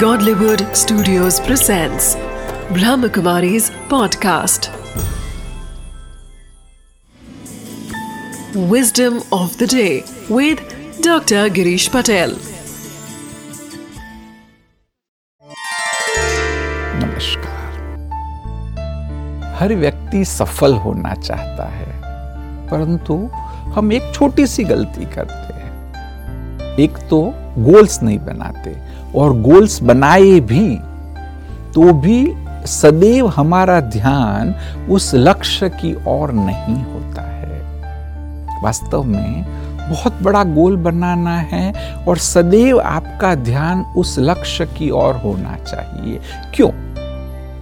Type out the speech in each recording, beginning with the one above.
Godlywood Studios presents Brahmakumari's podcast. Wisdom of the day with Dr. Girish Patel. नमस्कार हर व्यक्ति सफल होना चाहता है परंतु हम एक छोटी सी गलती करते हैं एक तो गोल्स नहीं बनाते और गोल्स बनाए भी तो भी सदैव हमारा ध्यान उस लक्ष्य की ओर नहीं होता है। वास्तव में बहुत बड़ा गोल बनाना है और सदैव आपका ध्यान उस लक्ष्य की ओर होना चाहिए। क्यों?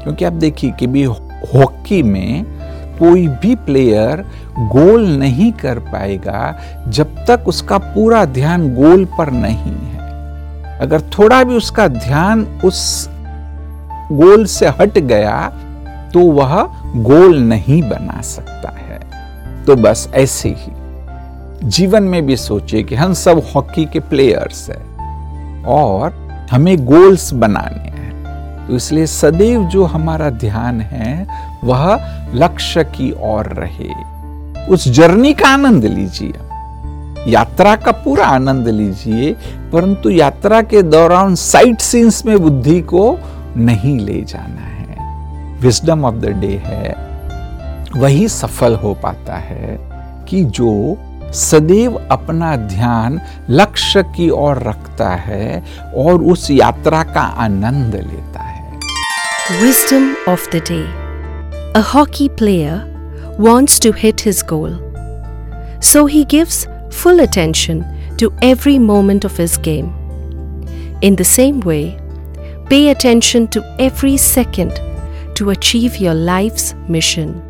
क्योंकि आप देखिए कि भी हॉकी में कोई भी प्लेयर गोल नहीं कर पाएगा जब तक उसका पूरा ध्यान गोल पर नहीं है। अगर थोड़ा भी उसका ध्यान उस गोल से हट गया तो वह गोल नहीं बना सकता है। तो बस ऐसे ही। जीवन में भी सोचे कि हम सब हॉकी के प्लेयर्स हैं और हमें गोल्स बनाने तो इसलिए सदैव जो हमारा ध्यान है, वह लक्ष्य की ओर रहे। उस जर्नी का आनंद लीजिए। यात्रा का पूरा आनंद लीजिए, परंतु यात्रा के दौरान साइट सीन्स में बुद्धि को नहीं ले जाना है। विजडम ऑफ़ द डे है। वही सफल हो पाता है कि जो सदैव अपना ध्यान लक्ष्य की ओर रखता है और उस यात्रा का आनंद लेता है Wisdom of the day A hockey player wants to hit his goal. So he gives full attention to every moment of his game. In the same way, pay attention to every second to achieve your life's mission.